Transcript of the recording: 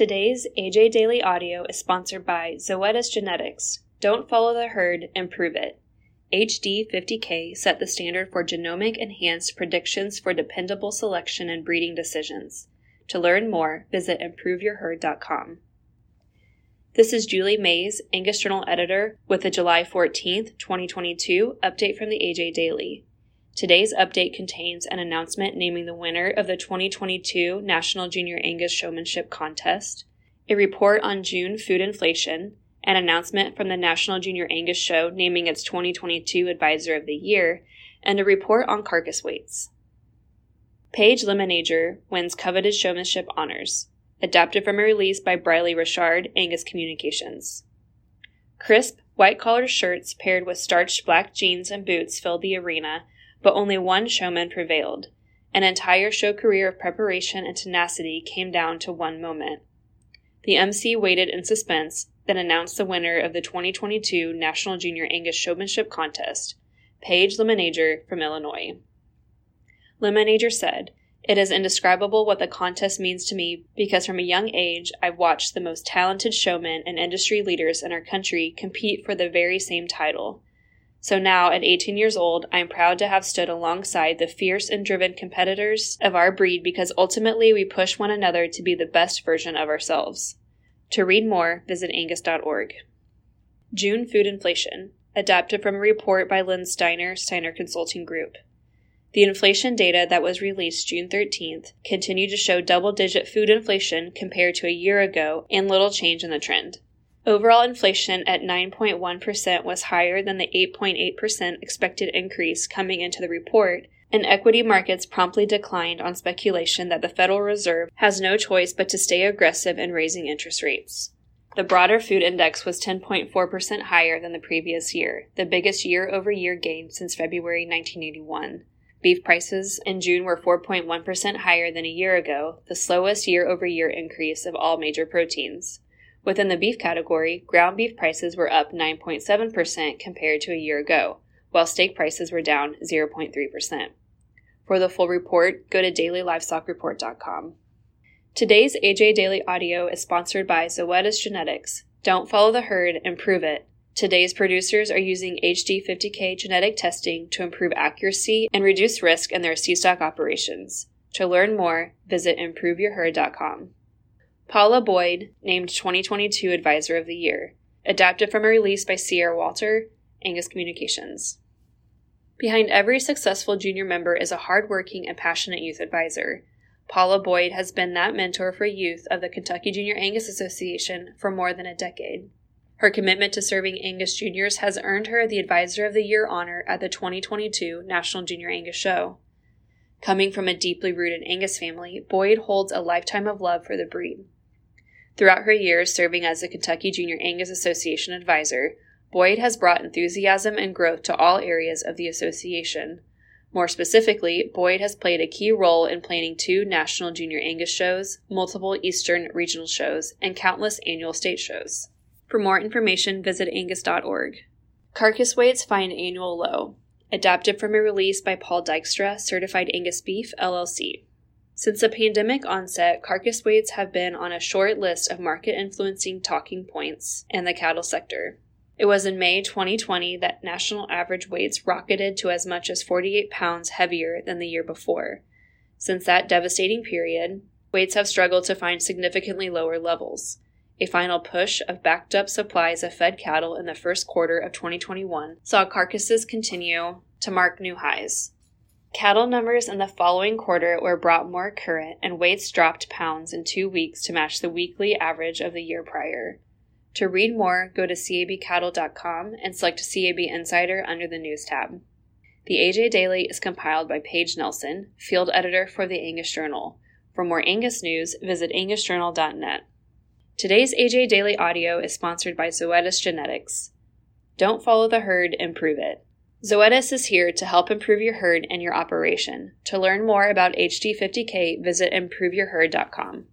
Today's AJ Daily Audio is sponsored by Zoetis Genetics. Don't follow the herd, improve it. HD 50K set the standard for genomic enhanced predictions for dependable selection and breeding decisions. To learn more, visit improveyourherd.com. This is Julie Mays, Angus Journal editor, with the July 14th, 2022 update from the AJ Daily. Today's update contains an announcement naming the winner of the 2022 National Junior Angus Showmanship Contest, a report on June food inflation, an announcement from the National Junior Angus Show naming its 2022 Advisor of the Year, and a report on carcass weights. Paige Lemenager wins coveted showmanship honors, adapted from a release by Briley Richard, Angus Communications. Crisp, white collared shirts paired with starched black jeans and boots filled the arena but only one showman prevailed. An entire show career of preparation and tenacity came down to one moment. The MC waited in suspense, then announced the winner of the 2022 National Junior Angus Showmanship Contest, Paige Lemenager from Illinois. Lemenager said, It is indescribable what the contest means to me because from a young age I've watched the most talented showmen and industry leaders in our country compete for the very same title. So now, at 18 years old, I am proud to have stood alongside the fierce and driven competitors of our breed because ultimately we push one another to be the best version of ourselves. To read more, visit angus.org. June Food Inflation, adapted from a report by Len Steiner, Steiner Consulting Group. The inflation data that was released June 13th continued to show double digit food inflation compared to a year ago and little change in the trend. Overall inflation at 9.1% was higher than the 8.8% expected increase coming into the report, and equity markets promptly declined on speculation that the Federal Reserve has no choice but to stay aggressive in raising interest rates. The broader food index was 10.4% higher than the previous year, the biggest year over year gain since February 1981. Beef prices in June were 4.1% higher than a year ago, the slowest year over year increase of all major proteins. Within the beef category, ground beef prices were up 9.7% compared to a year ago, while steak prices were down 0.3%. For the full report, go to dailylivestocksreport.com. Today's AJ Daily Audio is sponsored by Zoetis Genetics. Don't follow the herd, improve it. Today's producers are using HD50K genetic testing to improve accuracy and reduce risk in their stock operations. To learn more, visit improveyourherd.com. Paula Boyd, named 2022 Advisor of the Year, adapted from a release by Sierra Walter, Angus Communications. Behind every successful junior member is a hardworking and passionate youth advisor. Paula Boyd has been that mentor for youth of the Kentucky Junior Angus Association for more than a decade. Her commitment to serving Angus juniors has earned her the Advisor of the Year honor at the 2022 National Junior Angus Show. Coming from a deeply rooted Angus family, Boyd holds a lifetime of love for the breed. Throughout her years serving as the Kentucky Junior Angus Association advisor, Boyd has brought enthusiasm and growth to all areas of the association. More specifically, Boyd has played a key role in planning two national junior Angus shows, multiple Eastern regional shows, and countless annual state shows. For more information, visit angus.org. Carcass weights find annual low. Adapted from a release by Paul Dykstra, Certified Angus Beef, LLC. Since the pandemic onset, carcass weights have been on a short list of market influencing talking points in the cattle sector. It was in May 2020 that national average weights rocketed to as much as 48 pounds heavier than the year before. Since that devastating period, weights have struggled to find significantly lower levels. A final push of backed up supplies of fed cattle in the first quarter of 2021 saw carcasses continue to mark new highs. Cattle numbers in the following quarter were brought more current, and weights dropped pounds in two weeks to match the weekly average of the year prior. To read more, go to cabcattle.com and select CAB Insider under the News tab. The AJ Daily is compiled by Paige Nelson, field editor for the Angus Journal. For more Angus news, visit angusjournal.net. Today's AJ Daily audio is sponsored by Zoetis Genetics. Don't follow the herd, improve it. Zoetis is here to help improve your herd and your operation. To learn more about HD50K, visit improveyourherd.com.